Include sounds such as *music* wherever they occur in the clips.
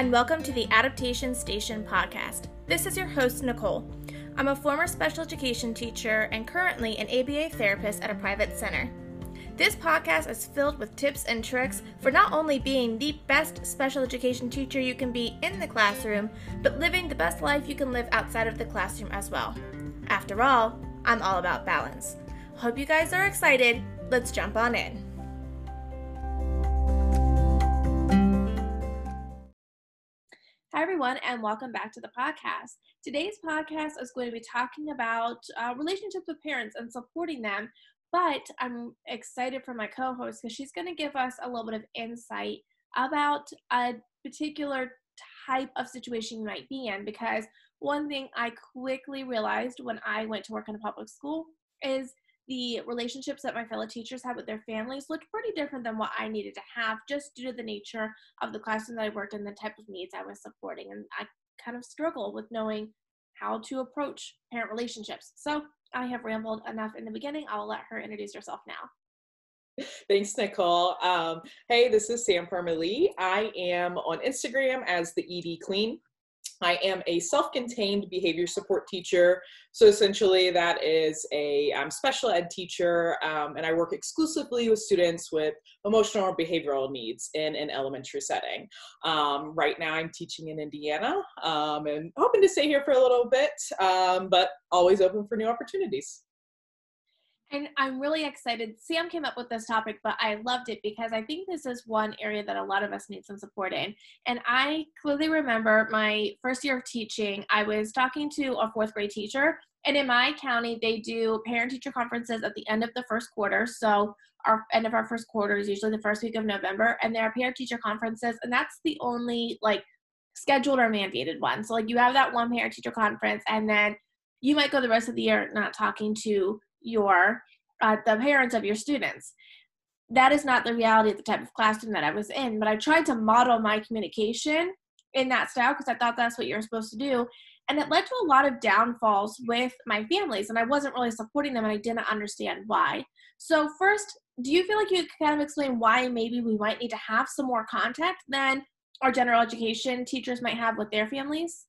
and welcome to the Adaptation Station podcast. This is your host, Nicole. I'm a former special education teacher and currently an ABA therapist at a private center. This podcast is filled with tips and tricks for not only being the best special education teacher you can be in the classroom, but living the best life you can live outside of the classroom as well. After all, I'm all about balance. Hope you guys are excited. Let's jump on in. Hi, everyone, and welcome back to the podcast. Today's podcast is going to be talking about uh, relationships with parents and supporting them. But I'm excited for my co host because she's going to give us a little bit of insight about a particular type of situation you might be in. Because one thing I quickly realized when I went to work in a public school is the relationships that my fellow teachers had with their families looked pretty different than what I needed to have just due to the nature of the classroom that I worked in, the type of needs I was supporting. And I kind of struggle with knowing how to approach parent relationships. So I have rambled enough in the beginning. I'll let her introduce herself now. Thanks, Nicole. Um, hey, this is Sam Parmalee. I am on Instagram as the ED Queen. I am a self-contained behavior support teacher. So essentially that is a um, special ed teacher um, and I work exclusively with students with emotional or behavioral needs in an elementary setting. Um, right now I'm teaching in Indiana um, and hoping to stay here for a little bit, um, but always open for new opportunities. And I'm really excited. Sam came up with this topic, but I loved it because I think this is one area that a lot of us need some support in. And I clearly remember my first year of teaching, I was talking to a fourth grade teacher. And in my county, they do parent teacher conferences at the end of the first quarter. So our end of our first quarter is usually the first week of November. And there are parent teacher conferences. And that's the only like scheduled or mandated one. So like you have that one parent teacher conference and then you might go the rest of the year not talking to your uh, the parents of your students. That is not the reality of the type of classroom that i was in but i tried to model my communication in that style because i thought that's what you're supposed to do and it led to a lot of downfalls with my families and i wasn't really supporting them and i didn't understand why. So first do you feel like you kind of explain why maybe we might need to have some more contact than our general education teachers might have with their families?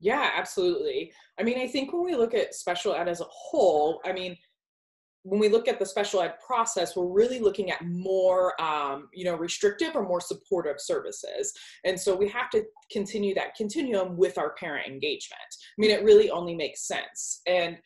Yeah absolutely. I mean i think when we look at special ed as a whole i mean when we look at the special ed process, we're really looking at more, um, you know, restrictive or more supportive services. And so we have to continue that continuum with our parent engagement. I mean, it really only makes sense. And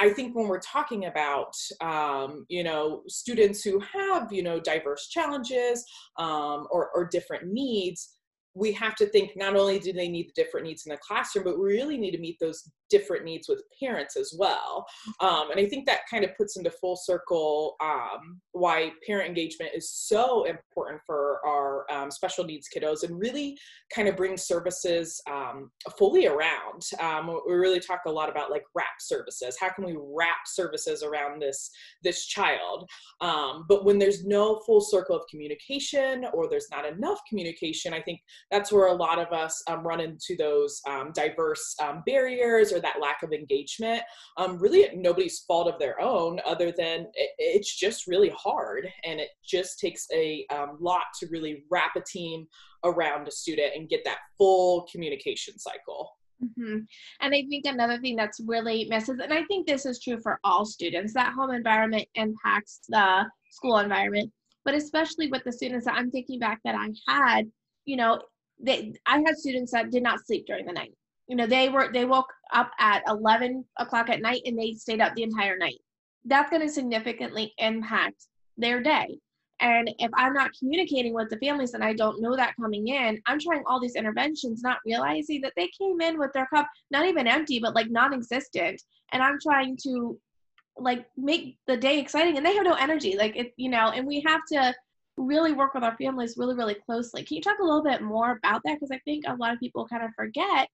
I think when we're talking about, um, you know, students who have, you know, diverse challenges um, or, or different needs, we have to think not only do they need the different needs in the classroom, but we really need to meet those different needs with parents as well. Um, and I think that kind of puts into full circle um, why parent engagement is so important for our um, special needs kiddos and really kind of brings services um, fully around. Um, we really talk a lot about like wrap services. How can we wrap services around this, this child? Um, but when there's no full circle of communication or there's not enough communication, I think that's where a lot of us um, run into those um, diverse um, barriers or that lack of engagement. Um, really, nobody's fault of their own, other than it, it's just really hard, and it just takes a um, lot to really wrap a team around a student and get that full communication cycle. Mm-hmm. And I think another thing that's really misses, and I think this is true for all students, that home environment impacts the school environment. But especially with the students that I'm thinking back that I had, you know, they I had students that did not sleep during the night. You know, they were they woke up at 11 o'clock at night and they stayed up the entire night. That's going to significantly impact their day. And if I'm not communicating with the families and I don't know that coming in, I'm trying all these interventions, not realizing that they came in with their cup not even empty, but like non existent. And I'm trying to like make the day exciting and they have no energy. Like it, you know, and we have to really work with our families really, really closely. Can you talk a little bit more about that? Because I think a lot of people kind of forget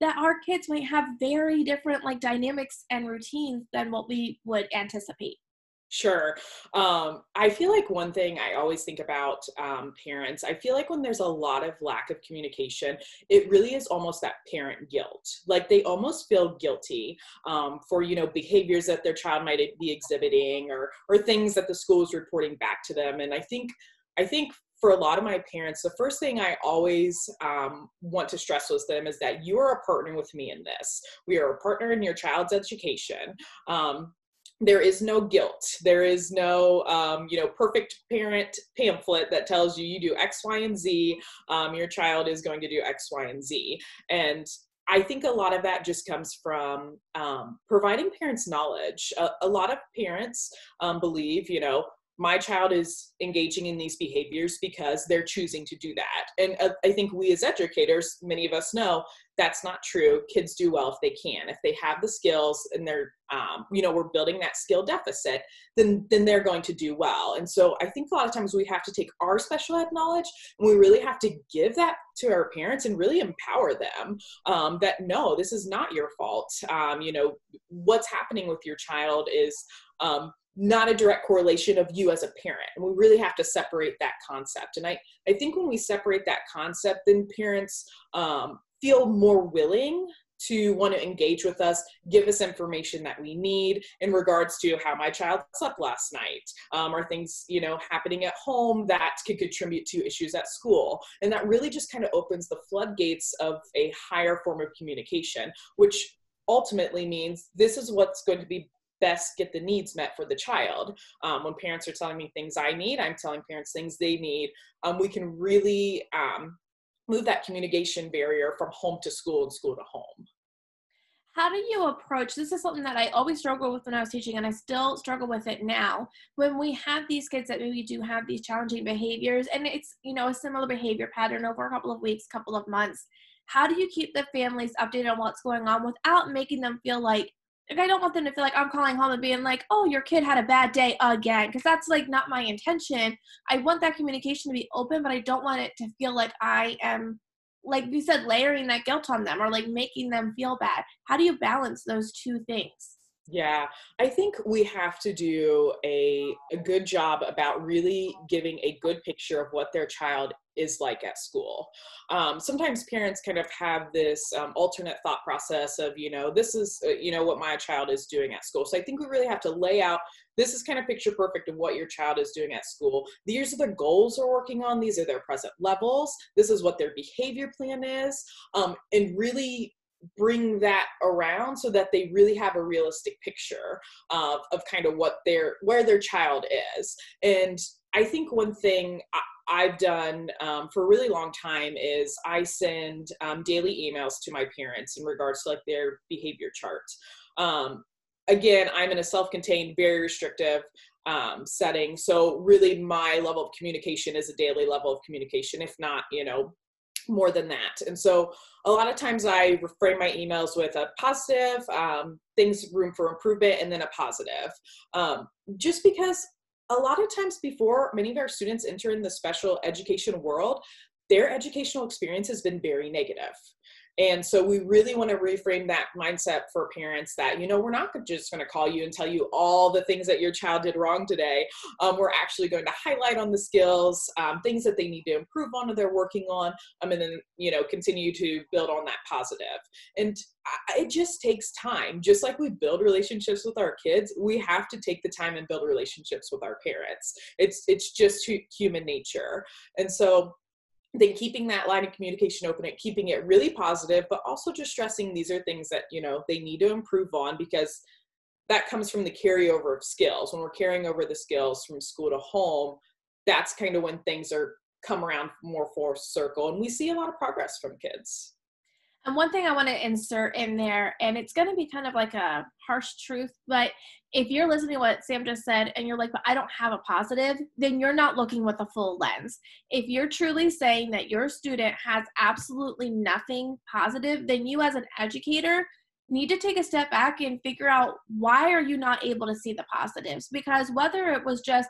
that our kids might have very different like dynamics and routines than what we would anticipate. Sure. Um, I feel like one thing I always think about um, parents, I feel like when there's a lot of lack of communication, it really is almost that parent guilt. Like they almost feel guilty um, for, you know, behaviors that their child might be exhibiting or, or things that the school is reporting back to them. And I think I think for a lot of my parents, the first thing I always um, want to stress with them is that you are a partner with me in this. We are a partner in your child's education. Um, there is no guilt. There is no, um, you know, perfect parent pamphlet that tells you you do X, Y, and Z. Um, your child is going to do X, Y, and Z. And I think a lot of that just comes from um, providing parents knowledge. A, a lot of parents um, believe, you know, my child is engaging in these behaviors because they're choosing to do that. And uh, I think we as educators, many of us know that's not true. Kids do well if they can. If they have the skills and they're, um, you know, we're building that skill deficit, then then they're going to do well. And so I think a lot of times we have to take our special ed knowledge and we really have to give that to our parents and really empower them um, that no, this is not your fault. Um, you know, what's happening with your child is um, not a direct correlation of you as a parent and we really have to separate that concept. And i i think when we separate that concept then parents um, feel more willing to want to engage with us, give us information that we need in regards to how my child slept last night, um, or things you know happening at home that could contribute to issues at school, and that really just kind of opens the floodgates of a higher form of communication, which ultimately means this is what's going to be best get the needs met for the child. Um, when parents are telling me things I need, I'm telling parents things they need. Um, we can really um, move that communication barrier from home to school and school to home. How do you approach this? Is something that I always struggle with when I was teaching, and I still struggle with it now. When we have these kids that maybe do have these challenging behaviors, and it's you know a similar behavior pattern over a couple of weeks, couple of months. How do you keep the families updated on what's going on without making them feel like like I don't want them to feel like I'm calling home and being like, "Oh, your kid had a bad day again," because that's like not my intention. I want that communication to be open, but I don't want it to feel like I am like you said layering that guilt on them or like making them feel bad. How do you balance those two things? Yeah, I think we have to do a, a good job about really giving a good picture of what their child is like at school. Um, sometimes parents kind of have this um, alternate thought process of, you know, this is, uh, you know, what my child is doing at school. So I think we really have to lay out this is kind of picture perfect of what your child is doing at school. These are the goals they're working on. These are their present levels. This is what their behavior plan is. Um, and really bring that around so that they really have a realistic picture of, of kind of what their where their child is. And i think one thing I, have done um, for a really long time is i send um, daily emails to my parents in regards to like their behavior chart um, again i'm in a self-contained very restrictive um, setting so really my level of communication is a daily level of communication if not you know more than that. And so a lot of times I reframe my emails with a positive, um, things room for improvement, and then a positive. Um, just because a lot of times before many of our students enter in the special education world, their educational experience has been very negative. And so we really want to reframe that mindset for parents that, you know, we're not just going to call you and tell you all the things that your child did wrong today. Um, we're actually going to highlight on the skills, um, things that they need to improve on or they're working on, um, and then, you know, continue to build on that positive. And it just takes time. Just like we build relationships with our kids, we have to take the time and build relationships with our parents. It's, it's just human nature. And so then keeping that line of communication open and keeping it really positive but also just stressing these are things that you know they need to improve on because that comes from the carryover of skills. When we're carrying over the skills from school to home that's kind of when things are come around more full circle and we see a lot of progress from kids and one thing I want to insert in there, and it's going to be kind of like a harsh truth, but if you're listening to what Sam just said and you're like, but I don't have a positive, then you're not looking with a full lens. If you're truly saying that your student has absolutely nothing positive, then you as an educator need to take a step back and figure out why are you not able to see the positives because whether it was just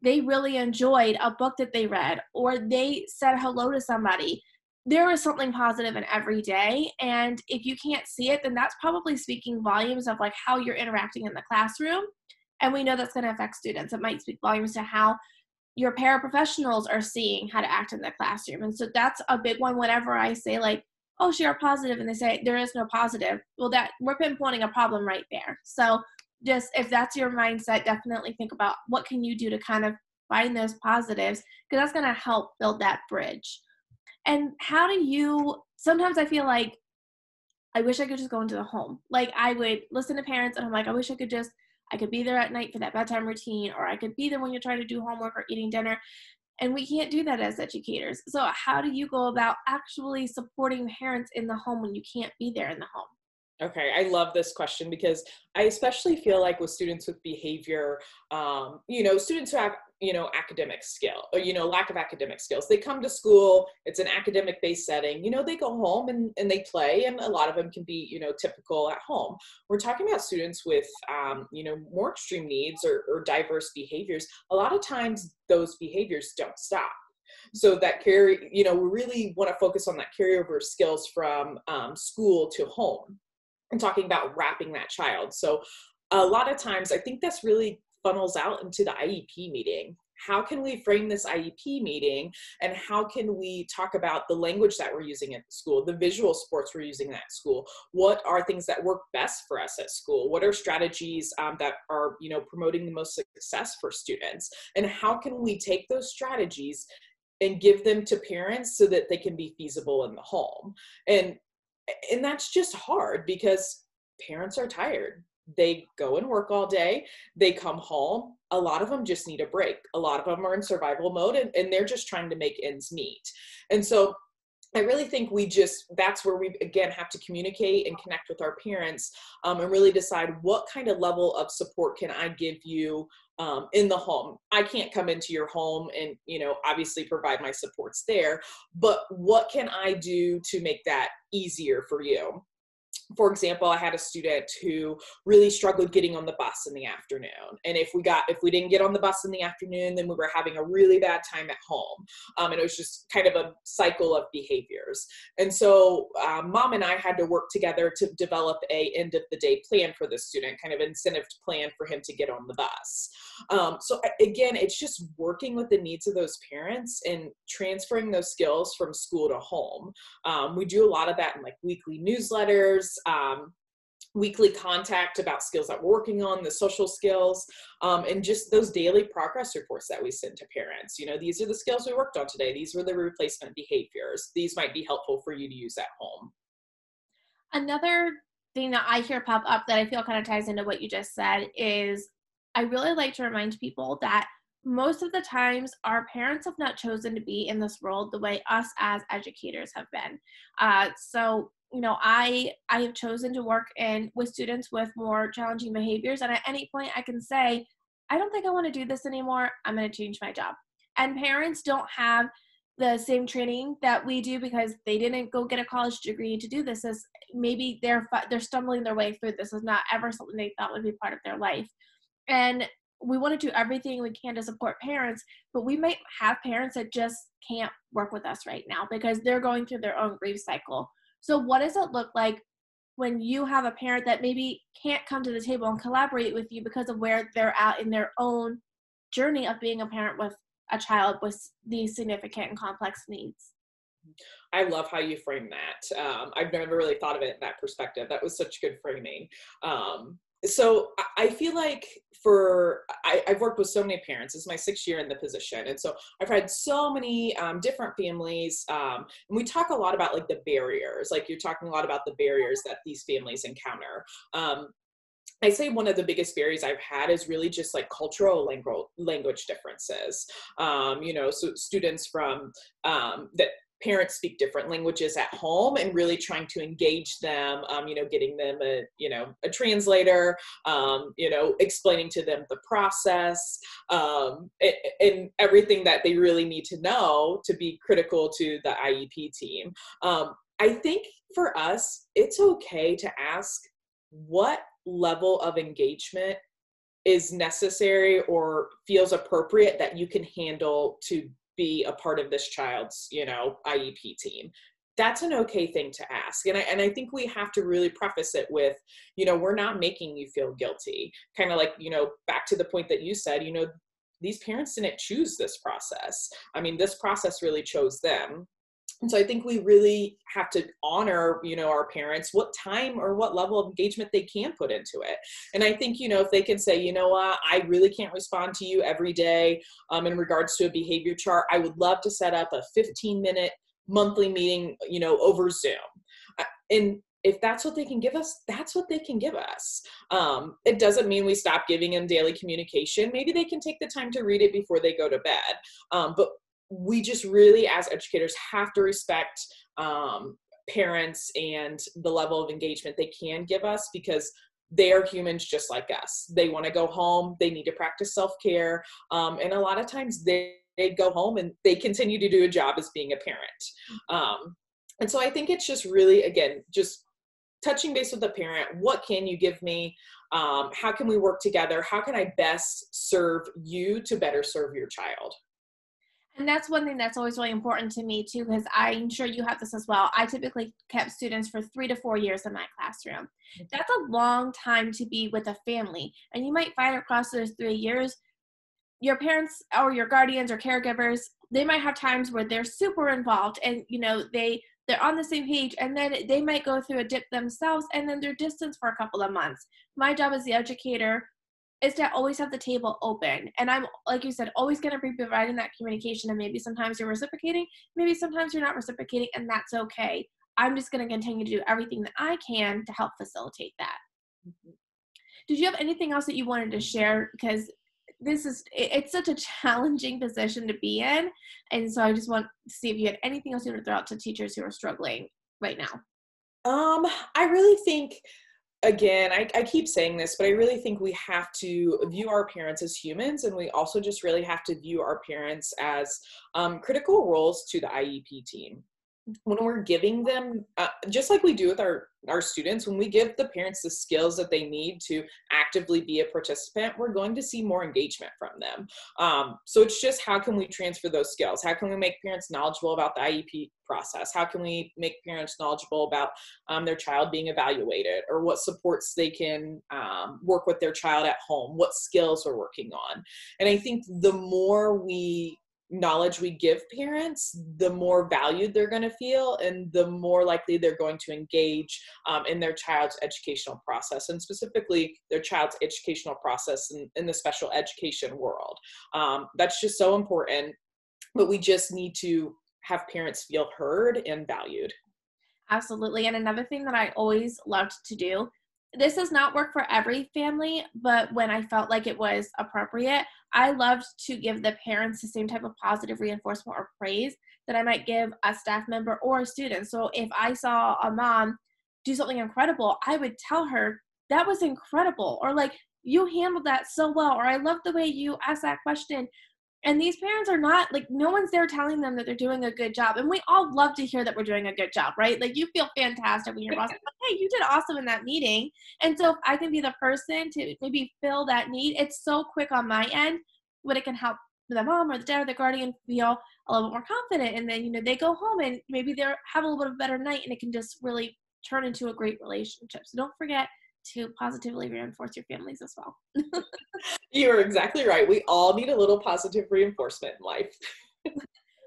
they really enjoyed a book that they read or they said hello to somebody there is something positive in every day and if you can't see it then that's probably speaking volumes of like how you're interacting in the classroom and we know that's going to affect students it might speak volumes to how your paraprofessionals are seeing how to act in the classroom and so that's a big one whenever i say like oh share positive and they say there is no positive well that we're pinpointing a problem right there so just if that's your mindset definitely think about what can you do to kind of find those positives because that's going to help build that bridge. And how do you sometimes I feel like I wish I could just go into the home. Like I would listen to parents and I'm like, I wish I could just I could be there at night for that bedtime routine, or I could be there when you're trying to do homework or eating dinner. And we can't do that as educators. So, how do you go about actually supporting parents in the home when you can't be there in the home? Okay, I love this question because I especially feel like with students with behavior, um, you know, students who have, you know, academic skill or, you know, lack of academic skills, they come to school, it's an academic based setting, you know, they go home and, and they play, and a lot of them can be, you know, typical at home. We're talking about students with, um, you know, more extreme needs or, or diverse behaviors. A lot of times those behaviors don't stop so that carry you know we really want to focus on that carryover skills from um, school to home and talking about wrapping that child. So a lot of times I think that's really funnels out into the IEP meeting. How can we frame this IEP meeting and how can we talk about the language that we're using at the school, the visual supports we're using at school? What are things that work best for us at school? What are strategies um, that are, you know, promoting the most success for students? And how can we take those strategies and give them to parents so that they can be feasible in the home? And and that's just hard because parents are tired they go and work all day they come home a lot of them just need a break a lot of them are in survival mode and, and they're just trying to make ends meet and so I really think we just, that's where we again have to communicate and connect with our parents um, and really decide what kind of level of support can I give you um, in the home. I can't come into your home and, you know, obviously provide my supports there, but what can I do to make that easier for you? For example, I had a student who really struggled getting on the bus in the afternoon. And if we got, if we didn't get on the bus in the afternoon, then we were having a really bad time at home. Um, and it was just kind of a cycle of behaviors. And so um, mom and I had to work together to develop a end of the day plan for the student, kind of incentive plan for him to get on the bus. Um, so again, it's just working with the needs of those parents and transferring those skills from school to home. Um, we do a lot of that in like weekly newsletters um, weekly contact about skills that we're working on, the social skills, um, and just those daily progress reports that we send to parents. You know, these are the skills we worked on today. These were the replacement behaviors. These might be helpful for you to use at home. Another thing that I hear pop up that I feel kind of ties into what you just said is I really like to remind people that most of the times our parents have not chosen to be in this world the way us as educators have been. Uh, so you know i i have chosen to work in with students with more challenging behaviors and at any point i can say i don't think i want to do this anymore i'm going to change my job. And parents don't have the same training that we do because they didn't go get a college degree to do this as maybe they're they're stumbling their way through this is not ever something they thought would be part of their life. And we want to do everything we can to support parents but we might have parents that just can't work with us right now because they're going through their own grief cycle so, what does it look like when you have a parent that maybe can't come to the table and collaborate with you because of where they're at in their own journey of being a parent with a child with these significant and complex needs? I love how you frame that. Um, I've never really thought of it in that perspective. That was such good framing. Um, so I feel like for I, have worked with so many parents. It's my sixth year in the position, and so I've had so many um, different families. Um, and we talk a lot about like the barriers. Like you're talking a lot about the barriers that these families encounter. Um, I say one of the biggest barriers I've had is really just like cultural language language differences. Um, you know, so students from um, that parents speak different languages at home and really trying to engage them um, you know getting them a you know a translator um, you know explaining to them the process um, and, everything that they really need to know to be critical to the iep team. Um, i think for us it's okay to ask what level of engagement is necessary or feels appropriate that you can handle to be a part of this child's you know iep team. That's an okay thing to ask. And I, and I think we have to really preface it with you know we're not making you feel guilty. Kind of like you know back to the point that you said you know these parents didn't choose this process. I mean this process really chose them and so i think we really have to honor you know our parents what time or what level of engagement they can put into it. And i think you know if they can say you know what? I really can't respond to you every day um, in regards to a behavior chart. I would love to set up a 15 minute monthly meeting you know over zoom. Uh, and if that's what they can give us that's what they can give us. Um, it doesn't mean we stop giving them daily communication. Maybe they can take the time to read it before they go to bed. Um, but we just really as educators have to respect um, parents and the level of engagement they can give us because they are humans just like us. They want to go home they need to practice self-care um, and a lot of times they, they go home and they continue to do a job as being a parent. Um, and so i think it's just really again just touching base with the parent what can you give me? Um, how can we work together? How can i best serve you to better serve your child and that's one thing that's always really important to me too, because I'm sure you have this as well. I typically kept students for three to four years in my classroom. Mm-hmm. That's a long time to be with a family. And you might find across those three years, your parents or your guardians or caregivers, they might have times where they're super involved and you know they they're on the same page and then they might go through a dip themselves and then they're distanced for a couple of months. My job as the educator is to always have the table open. And I'm, like you said, always going to be providing that communication. And maybe sometimes you're reciprocating, maybe sometimes you're not reciprocating, and that's okay. I'm just going to continue to do everything that I can to help facilitate that. Mm-hmm. Did you have anything else that you wanted to share? Because this is it's such a challenging position to be in and so i just want to see if you had anything else you want to throw out to teachers who are struggling right now um i really think again, I, I, keep saying this, but I really think we have to view our parents as humans, and we also just really have to view our parents as um, critical roles to the IEP team when we're giving them uh, just like we do with our our students when we give the parents the skills that they need to actively be a participant we're going to see more engagement from them. Um, so it's just how can we transfer those skills? How can we make parents knowledgeable about the iep process? How can we make parents knowledgeable about um, their child being evaluated or what supports they can um, work with their child at home? What skills we're working on? And i think the more we knowledge we give parents, the more valued they're going to feel and the more likely they're going to engage um, in their child's educational process and specifically their child's educational process in, in the special education world. Um, that's just so important, but we just need to have parents feel heard and valued. Absolutely. And another thing that I always loved to do this does not work for every family, but when I felt like it was appropriate, I loved to give the parents the same type of positive reinforcement or praise that I might give a staff member or a student. So if I saw a mom do something incredible, I would tell her, that was incredible, or like, you handled that so well, or I love the way you asked that question and these parents are not like no one's there telling them that they're doing a good job. And we all love to hear that we're doing a good job right? Like you feel fantastic when your boss like hey you did awesome in that meeting. And so if i can be the person to maybe fill that need it's so quick on my end but it can help the mom or the dad or the guardian feel a little bit more confident. And then you know they go home and maybe they're have a little bit of a better night and it can just really turn into a great relationship. So don't forget to positively reinforce your families as well. *laughs* You're exactly right. We all need a little positive reinforcement in life. *laughs*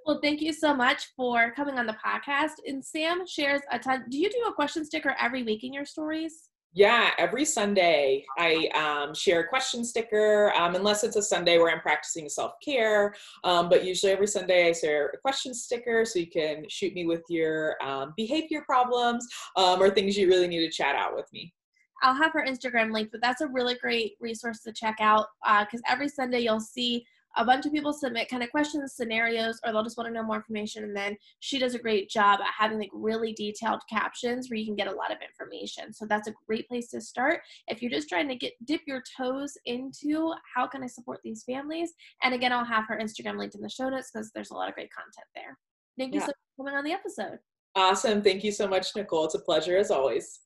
well, thank you so much for coming on the podcast. And Sam shares a ton. Do you do a question sticker every week in your stories? Yeah, every Sunday I um, share a question sticker, um, unless it's a Sunday where I'm practicing self care. Um, but usually every Sunday I share a question sticker so you can shoot me with your um, behavior problems um, or things you really need to chat out with me. I'll have her Instagram link, but that's a really great resource to check out because uh, every Sunday you'll see a bunch of people submit kind of questions, scenarios, or they'll just want to know more information. And then she does a great job at having like really detailed captions where you can get a lot of information. So that's a great place to start if you're just trying to get dip your toes into how can I support these families. And again, I'll have her Instagram linked in the show notes because there's a lot of great content there. Thank you yeah. so much for coming on the episode. Awesome. Thank you so much, Nicole. It's a pleasure as always.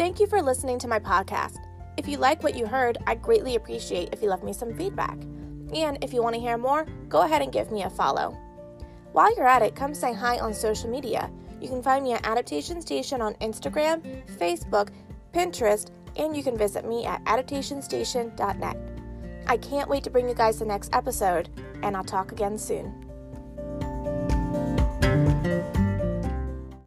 Thank you for listening to my podcast. If you like what you heard, I'd greatly appreciate if you left me some feedback. And if you want to hear more, go ahead and give me a follow. While you're at it, come say hi on social media. You can find me at Adaptation Station on Instagram, Facebook, Pinterest, and you can visit me at adaptationstation.net. I can't wait to bring you guys the next episode, and I'll talk again soon.